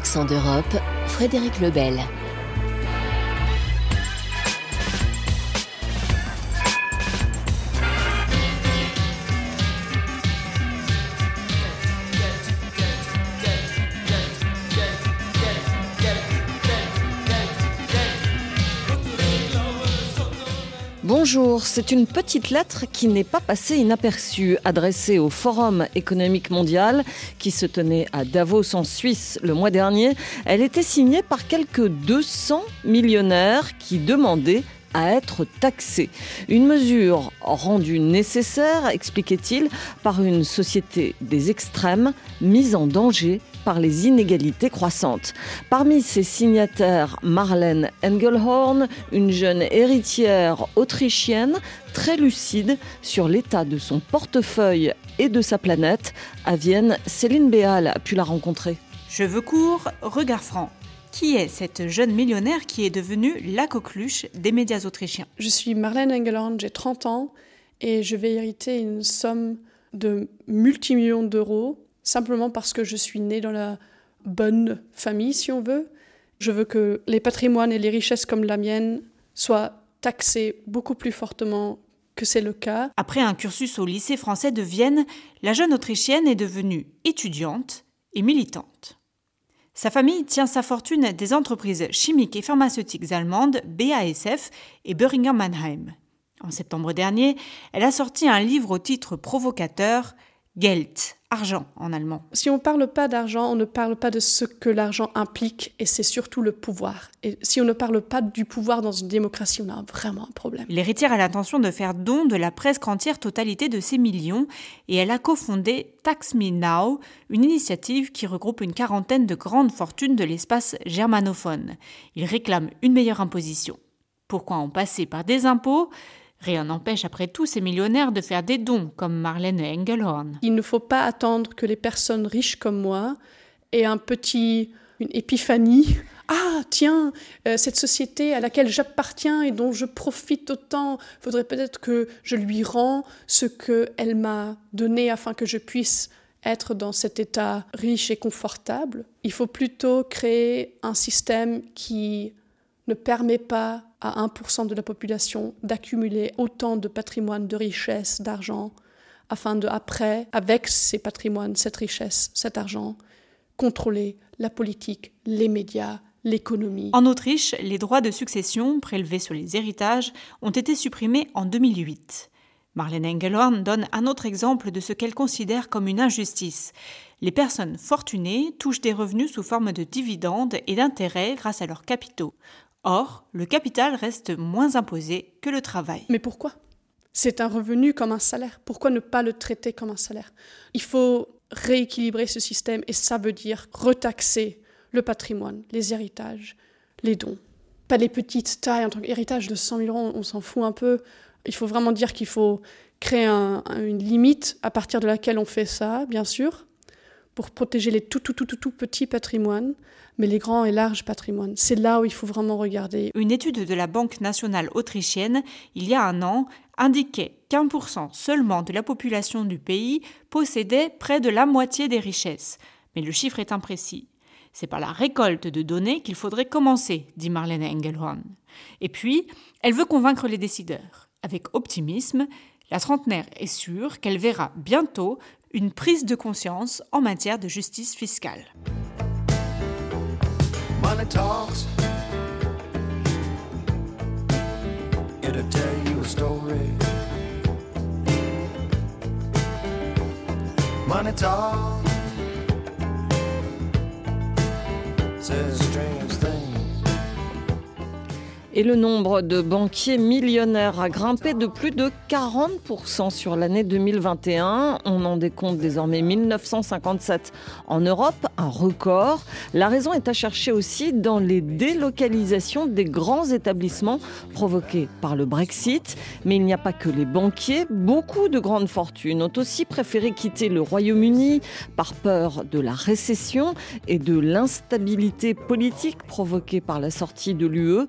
Accent d'Europe, Frédéric Lebel. Bonjour, c'est une petite lettre qui n'est pas passée inaperçue, adressée au Forum économique mondial qui se tenait à Davos en Suisse le mois dernier. Elle était signée par quelques 200 millionnaires qui demandaient à être taxés. Une mesure rendue nécessaire, expliquait-il, par une société des extrêmes mise en danger par les inégalités croissantes. Parmi ces signataires, Marlène Engelhorn, une jeune héritière autrichienne très lucide sur l'état de son portefeuille et de sa planète. À Vienne, Céline Béal a pu la rencontrer. Cheveux courts, regard franc. Qui est cette jeune millionnaire qui est devenue la coqueluche des médias autrichiens? Je suis Marlène Engelhorn, j'ai 30 ans et je vais hériter une somme de multimillions d'euros simplement parce que je suis née dans la bonne famille, si on veut. Je veux que les patrimoines et les richesses comme la mienne soient taxés beaucoup plus fortement que c'est le cas. Après un cursus au lycée français de Vienne, la jeune Autrichienne est devenue étudiante et militante. Sa famille tient sa fortune des entreprises chimiques et pharmaceutiques allemandes BASF et Böhringer Mannheim. En septembre dernier, elle a sorti un livre au titre provocateur Geld, argent en allemand. Si on ne parle pas d'argent, on ne parle pas de ce que l'argent implique et c'est surtout le pouvoir. Et si on ne parle pas du pouvoir dans une démocratie, on a vraiment un problème. L'héritière a l'intention de faire don de la presque entière totalité de ses millions et elle a cofondé Tax Me Now, une initiative qui regroupe une quarantaine de grandes fortunes de l'espace germanophone. Il réclame une meilleure imposition. Pourquoi en passer par des impôts? Rien n'empêche après tout ces millionnaires de faire des dons, comme Marlène Engelhorn. Il ne faut pas attendre que les personnes riches comme moi aient un petit, une épiphanie. Ah, tiens, euh, cette société à laquelle j'appartiens et dont je profite autant, faudrait peut-être que je lui rends ce qu'elle m'a donné afin que je puisse être dans cet état riche et confortable. Il faut plutôt créer un système qui ne permet pas à 1% de la population d'accumuler autant de patrimoine, de richesse, d'argent, afin de, après, avec ces patrimoines, cette richesse, cet argent, contrôler la politique, les médias, l'économie. En Autriche, les droits de succession prélevés sur les héritages ont été supprimés en 2008. Marlène Engelhorn donne un autre exemple de ce qu'elle considère comme une injustice. Les personnes fortunées touchent des revenus sous forme de dividendes et d'intérêts grâce à leurs capitaux. Or, le capital reste moins imposé que le travail. Mais pourquoi? C'est un revenu comme un salaire. Pourquoi ne pas le traiter comme un salaire? Il faut rééquilibrer ce système et ça veut dire retaxer le patrimoine, les héritages, les dons. Pas les petites tailles en tant qu'héritage de 100 000 euros, on s'en fout un peu. Il faut vraiment dire qu'il faut créer une limite à partir de laquelle on fait ça, bien sûr, pour protéger les tout, tout, tout, tout, petits patrimoines, mais les grands et larges patrimoines. C'est là où il faut vraiment regarder. Une étude de la Banque nationale autrichienne, il y a un an, indiquait qu'un pour cent seulement de la population du pays possédait près de la moitié des richesses. Mais le chiffre est imprécis. C'est par la récolte de données qu'il faudrait commencer, dit Marlène Engelhorn. Et puis, elle veut convaincre les décideurs. Avec optimisme, la trentenaire est sûre qu'elle verra bientôt une prise de conscience en matière de justice fiscale. Et le nombre de banquiers millionnaires a grimpé de plus de 40% sur l'année 2021. On en décompte désormais 1957 en Europe, un record. La raison est à chercher aussi dans les délocalisations des grands établissements provoquées par le Brexit. Mais il n'y a pas que les banquiers. Beaucoup de grandes fortunes ont aussi préféré quitter le Royaume-Uni par peur de la récession et de l'instabilité politique provoquée par la sortie de l'UE.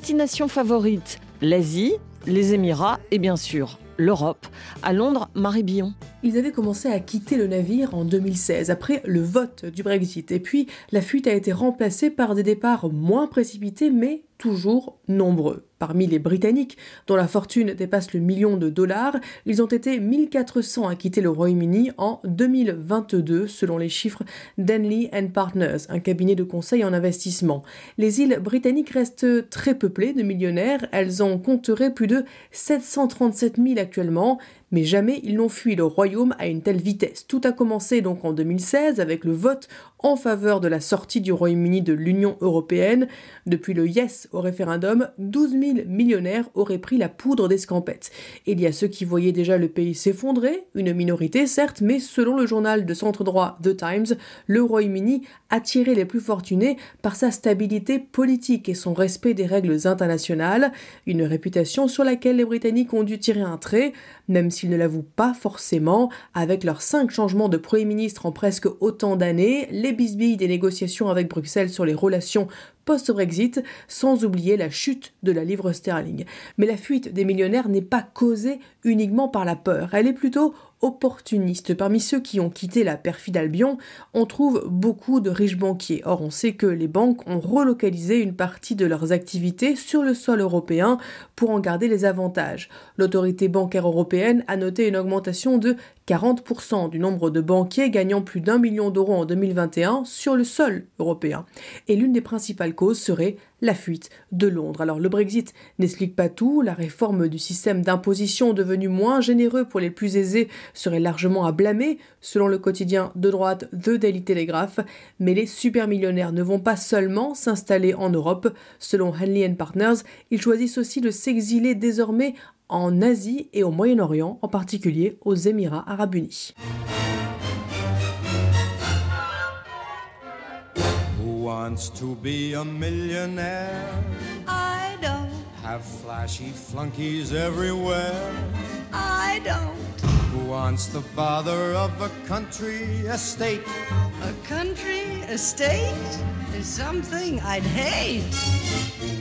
Destination favorite, l'Asie, les Émirats et bien sûr l'Europe. À Londres, Marie Billon. ils avaient commencé à quitter le navire en 2016 après le vote du Brexit. Et puis la fuite a été remplacée par des départs moins précipités mais toujours nombreux. Parmi les Britanniques, dont la fortune dépasse le million de dollars, ils ont été 1400 à quitter le Royaume-Uni en 2022, selon les chiffres d'Henley Partners, un cabinet de conseil en investissement. Les îles britanniques restent très peuplées de millionnaires, elles en compteraient plus de 737 000 actuellement, mais jamais ils n'ont fui le royaume à une telle vitesse. Tout a commencé donc en 2016 avec le vote en faveur de la sortie du Royaume-Uni de l'Union européenne. Depuis le yes au référendum, 12 000 millionnaires auraient pris la poudre d'escampette. Il y a ceux qui voyaient déjà le pays s'effondrer, une minorité certes, mais selon le journal de centre droit The Times, le Royaume-Uni attirait les plus fortunés par sa stabilité politique et son respect des règles internationales, une réputation sur laquelle les Britanniques ont dû tirer un trait, même s'ils ne l'avouent pas forcément, avec leurs cinq changements de Premier ministre en presque autant d'années, les bisbilles des négociations avec Bruxelles sur les relations post-Brexit, sans oublier la chute de la livre sterling. Mais la fuite des millionnaires n'est pas causée uniquement par la peur, elle est plutôt opportuniste. Parmi ceux qui ont quitté la perfide Albion, on trouve beaucoup de riches banquiers. Or, on sait que les banques ont relocalisé une partie de leurs activités sur le sol européen pour en garder les avantages. L'autorité bancaire européenne a noté une augmentation de 40% du nombre de banquiers gagnant plus d'un million d'euros en 2021 sur le sol européen. Et l'une des principales causes serait la fuite de Londres. Alors le Brexit n'explique pas tout, la réforme du système d'imposition devenu moins généreux pour les plus aisés serait largement à blâmer, selon le quotidien de droite The Daily Telegraph, mais les supermillionnaires ne vont pas seulement s'installer en Europe, selon Henley Partners, ils choisissent aussi de s'exiler désormais en Asie et au Moyen-Orient, en particulier aux Émirats arabes unis. wants to be a millionaire? I don't. Have flashy flunkies everywhere. I don't. Who wants the bother of a country estate? A country estate is something I'd hate.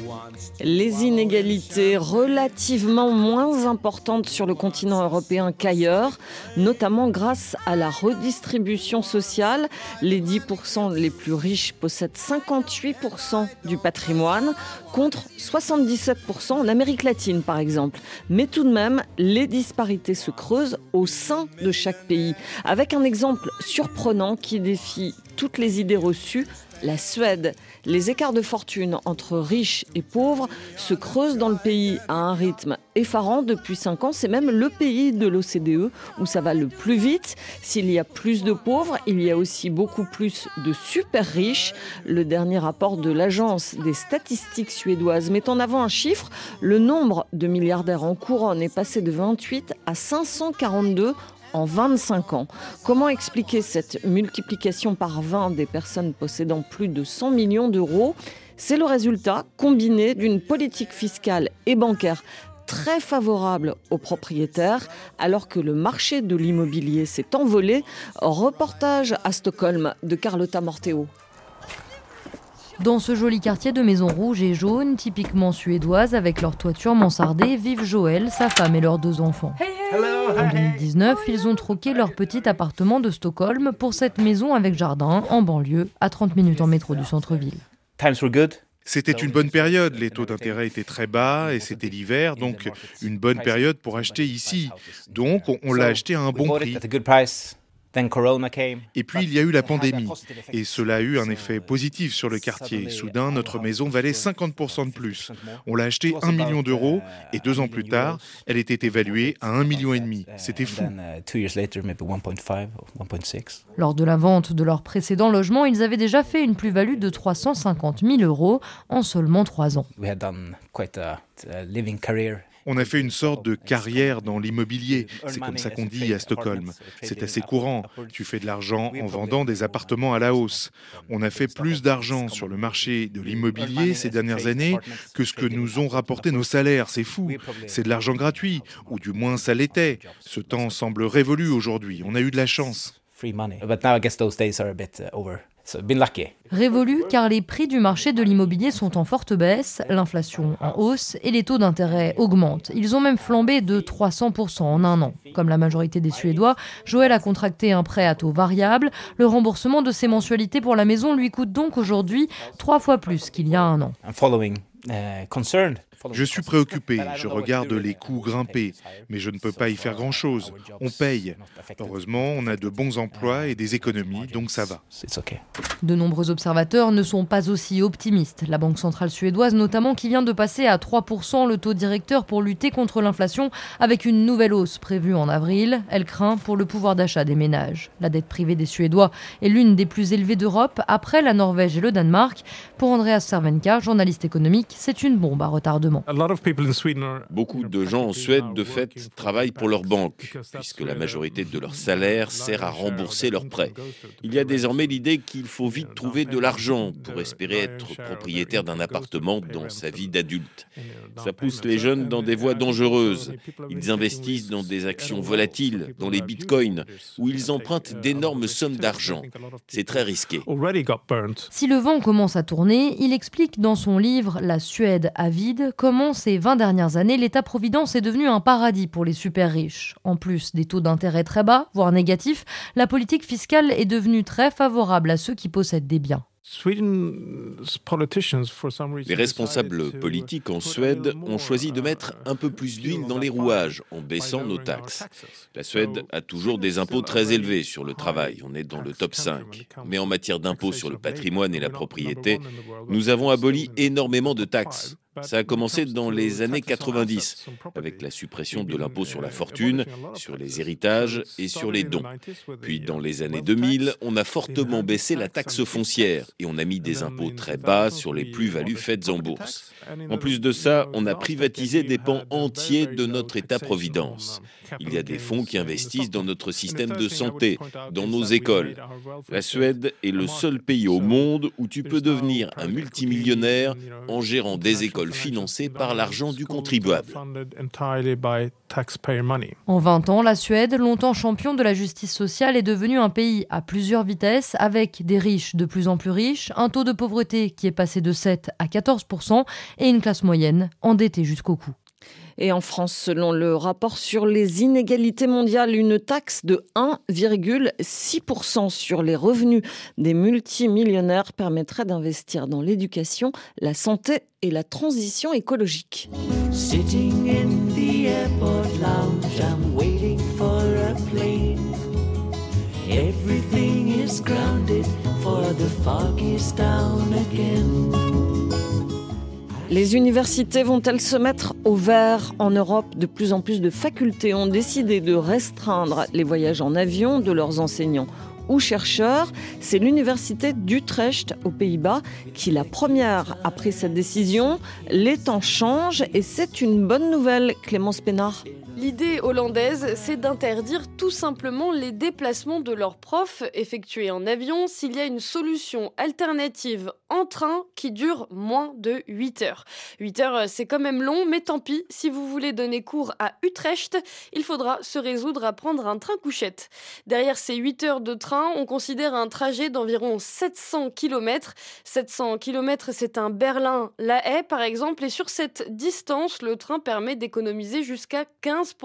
Les inégalités relativement moins importantes sur le continent européen qu'ailleurs, notamment grâce à la redistribution sociale. Les 10% les plus riches possèdent 58% du patrimoine contre 77% en Amérique latine par exemple. Mais tout de même, les disparités se creusent au sein de chaque pays, avec un exemple surprenant qui défie toutes les idées reçues la Suède. Les écarts de fortune entre riches et pauvres se creusent dans le pays à un rythme effarant depuis 5 ans. C'est même le pays de l'OCDE où ça va le plus vite. S'il y a plus de pauvres, il y a aussi beaucoup plus de super riches. Le dernier rapport de l'agence des statistiques suédoises met en avant un chiffre. Le nombre de milliardaires en couronne est passé de 28 à 542 en 25 ans. Comment expliquer cette multiplication par 20 des personnes possédant plus de 100 millions d'euros? C'est le résultat combiné d'une politique fiscale et bancaire très favorable aux propriétaires alors que le marché de l'immobilier s'est envolé. Reportage à Stockholm de Carlotta Morteo. Dans ce joli quartier de maisons rouges et jaunes, typiquement suédoises, avec leur toiture mansardée, vivent Joël, sa femme et leurs deux enfants. En 2019, ils ont troqué leur petit appartement de Stockholm pour cette maison avec jardin en banlieue, à 30 minutes en métro du centre-ville. C'était une bonne période, les taux d'intérêt étaient très bas et c'était l'hiver, donc une bonne période pour acheter ici. Donc on, l'a acheté à un bon prix. Et puis il y a eu la pandémie, et cela a eu un effet positif sur le quartier. Soudain, notre maison valait 50% de plus. On l'a achetée 1 million d'euros, et deux ans plus tard, elle était évaluée à 1,5 million. et demi. C'était fou. Lors de la vente de leur précédent logement, ils avaient déjà fait une plus-value de 350 000 euros en seulement trois ans. On a fait une sorte de carrière dans l'immobilier. C'est comme ça qu'on dit à Stockholm. C'est assez courant. Tu fais de l'argent en vendant des appartements à la hausse. On a fait plus d'argent sur le marché de l'immobilier ces dernières années que ce que nous ont rapporté nos salaires. C'est fou. C'est de l'argent gratuit, ou du moins ça l'était. Ce temps semble révolu aujourd'hui. On a eu de la chance. Révolu car les prix du marché de l'immobilier sont en forte baisse, l'inflation en hausse et les taux d'intérêt augmentent. Ils ont même flambé de 300% en un an. Comme la majorité des Suédois, Joël a contracté un prêt à taux variable. Le remboursement de ses mensualités pour la maison lui coûte donc aujourd'hui trois fois plus qu'il y a un an. Je suis préoccupé, je regarde les coûts grimper, mais je ne peux pas y faire grand-chose. On paye. Heureusement, on a de bons emplois et des économies, donc ça va. De nombreux observateurs ne sont pas aussi optimistes. La Banque centrale suédoise notamment qui vient de passer à 3% le taux directeur pour lutter contre l'inflation avec une nouvelle hausse prévue en avril. Elle craint pour le pouvoir d'achat des ménages. La dette privée des Suédois est l'une des plus élevées d'Europe après la Norvège et le Danemark. Pour Andreas Cervenka, journaliste économique, c'est une bombe à retardement. Beaucoup de gens en Suède, de fait, travaillent pour leur banque, puisque la majorité de leur salaire sert à rembourser leurs prêts. Il y a désormais l'idée qu'il faut vite trouver de l'argent pour espérer être propriétaire d'un appartement dans sa vie d'adulte. Ça pousse les jeunes dans des voies dangereuses. Ils investissent dans des actions volatiles, dans les bitcoins, où ils empruntent d'énormes sommes d'argent. C'est très risqué. Si le vent commence à tourner, il explique dans son livre La Suède avide comment ces 20 dernières années, l'État-providence est devenu un paradis pour les super riches. En plus des taux d'intérêt très bas, voire négatifs, la politique fiscale est devenue très favorable à ceux qui possèdent des biens. Les responsables politiques en Suède ont choisi de mettre un peu plus d'huile dans les rouages en baissant nos taxes. La Suède a toujours des impôts très élevés sur le travail, on est dans le top 5. Mais en matière d'impôts sur le patrimoine et la propriété, nous avons aboli énormément de taxes. Ça a commencé dans les années 90, avec la suppression de l'impôt sur la fortune, sur les héritages et sur les dons. Puis dans les années 2000, on a fortement baissé la taxe foncière et on a mis des impôts très bas sur les plus-values faites en bourse. En plus de ça, on a privatisé des pans entiers de notre État-providence. Il y a des fonds qui investissent dans notre système de santé, dans nos écoles. La Suède est le seul pays au monde où tu peux devenir un multimillionnaire en gérant des écoles financées par l'argent du contribuable. En 20 ans, la Suède, longtemps champion de la justice sociale, est devenue un pays à plusieurs vitesses, avec des riches de plus en plus riches, un taux de pauvreté qui est passé de 7 à 14 et une classe moyenne endettée jusqu'au cou. Et en France, selon le rapport sur les inégalités mondiales, une taxe de 1,6% sur les revenus des multimillionnaires permettrait d'investir dans l'éducation, la santé et la transition écologique. Everything is grounded for the again. Les universités vont-elles se mettre au vert en Europe? De plus en plus de facultés ont décidé de restreindre les voyages en avion de leurs enseignants ou chercheurs. C'est l'université d'Utrecht aux Pays-Bas qui, la première, a pris cette décision. Les temps changent et c'est une bonne nouvelle, Clémence Pénard. L'idée hollandaise, c'est d'interdire tout simplement les déplacements de leurs profs effectués en avion s'il y a une solution alternative en train qui dure moins de 8 heures. 8 heures, c'est quand même long, mais tant pis, si vous voulez donner cours à Utrecht, il faudra se résoudre à prendre un train couchette. Derrière ces 8 heures de train, on considère un trajet d'environ 700 km. 700 km, c'est un Berlin-La Haye par exemple, et sur cette distance, le train permet d'économiser jusqu'à 15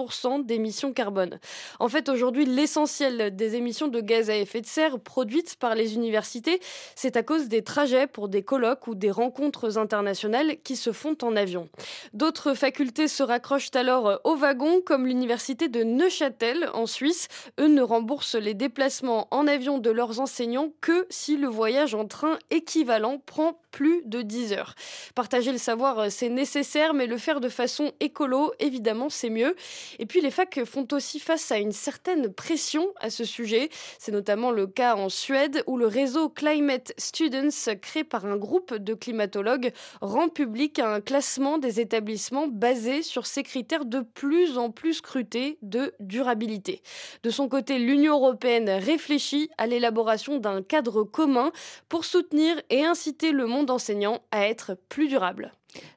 d'émissions carbone. En fait, aujourd'hui, l'essentiel des émissions de gaz à effet de serre produites par les universités, c'est à cause des trajets pour des colloques ou des rencontres internationales qui se font en avion. D'autres facultés se raccrochent alors au wagon, comme l'université de Neuchâtel en Suisse. Eux ne remboursent les déplacements en avion de leurs enseignants que si le voyage en train équivalent prend plus de 10 heures. Partager le savoir, c'est nécessaire, mais le faire de façon écolo, évidemment, c'est mieux. Et puis les facs font aussi face à une certaine pression à ce sujet. C'est notamment le cas en Suède où le réseau Climate Students, créé par un groupe de climatologues, rend public un classement des établissements basé sur ces critères de plus en plus scrutés de durabilité. De son côté, l'Union européenne réfléchit à l'élaboration d'un cadre commun pour soutenir et inciter le monde d'enseignants à être plus durables.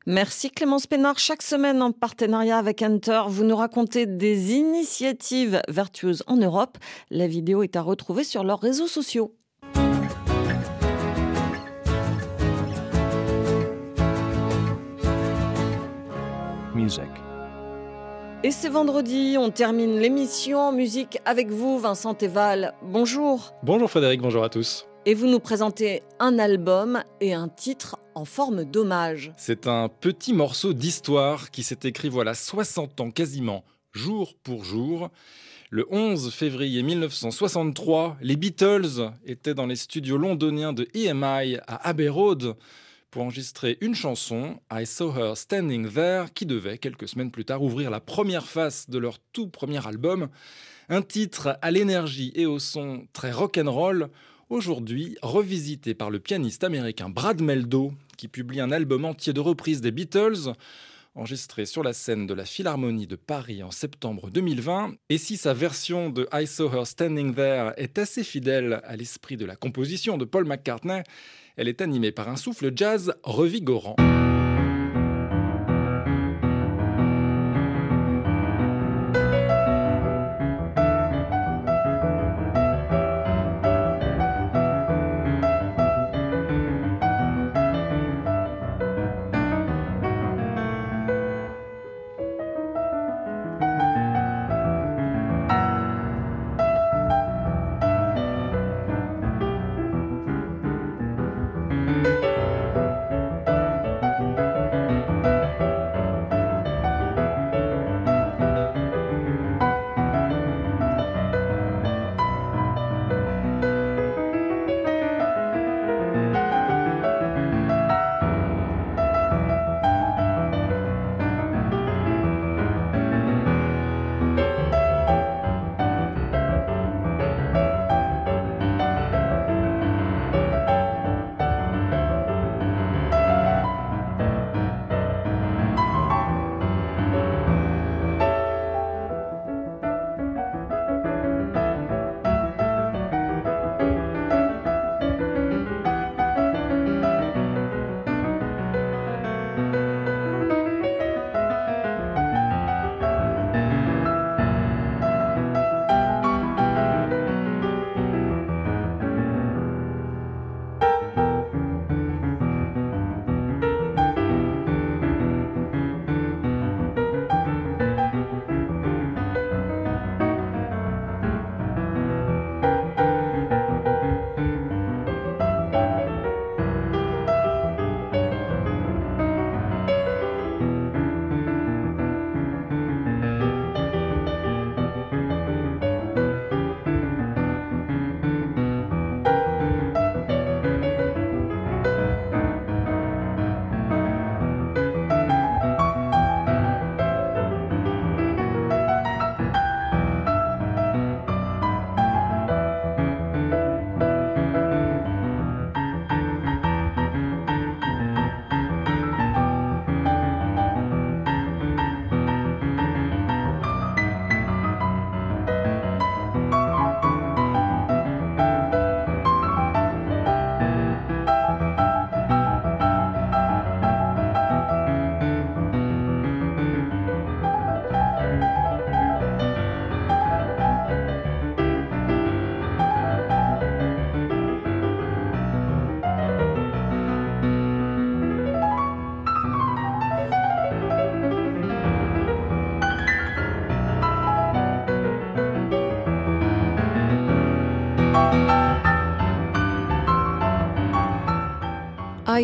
Merci Clémence Pénard. Chaque semaine, en partenariat avec Hunter, vous nous racontez des initiatives vertueuses en Europe. La vidéo est à retrouver sur leurs réseaux sociaux. Et c'est vendredi, on termine l'émission en musique avec vous, Vincent Teval. Bonjour. Bonjour Frédéric, bonjour à tous. Et vous nous présentez un album et un titre en forme d'hommage. C'est un petit morceau d'histoire qui s'est écrit voilà 60 ans quasiment, jour pour jour. Le 11 février 1963, les Beatles étaient dans les studios londoniens de EMI à Abbey Road pour enregistrer une chanson, I Saw Her Standing There, qui devait, quelques semaines plus tard, ouvrir la première face de leur tout premier album. Un titre à l'énergie et au son très rock'n'roll, aujourd'hui revisité par le pianiste américain Brad Meldo, qui publie un album entier de reprises des Beatles enregistré sur la scène de la Philharmonie de Paris en septembre 2020. Et si sa version de I Saw Her Standing There est assez fidèle à l'esprit de la composition de Paul McCartney, elle est animée par un souffle jazz revigorant.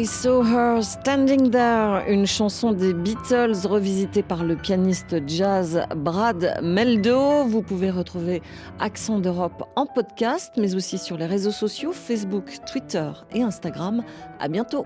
I Saw Her Standing There, une chanson des Beatles revisitée par le pianiste jazz Brad Meldo. Vous pouvez retrouver Accent d'Europe en podcast, mais aussi sur les réseaux sociaux Facebook, Twitter et Instagram. À bientôt.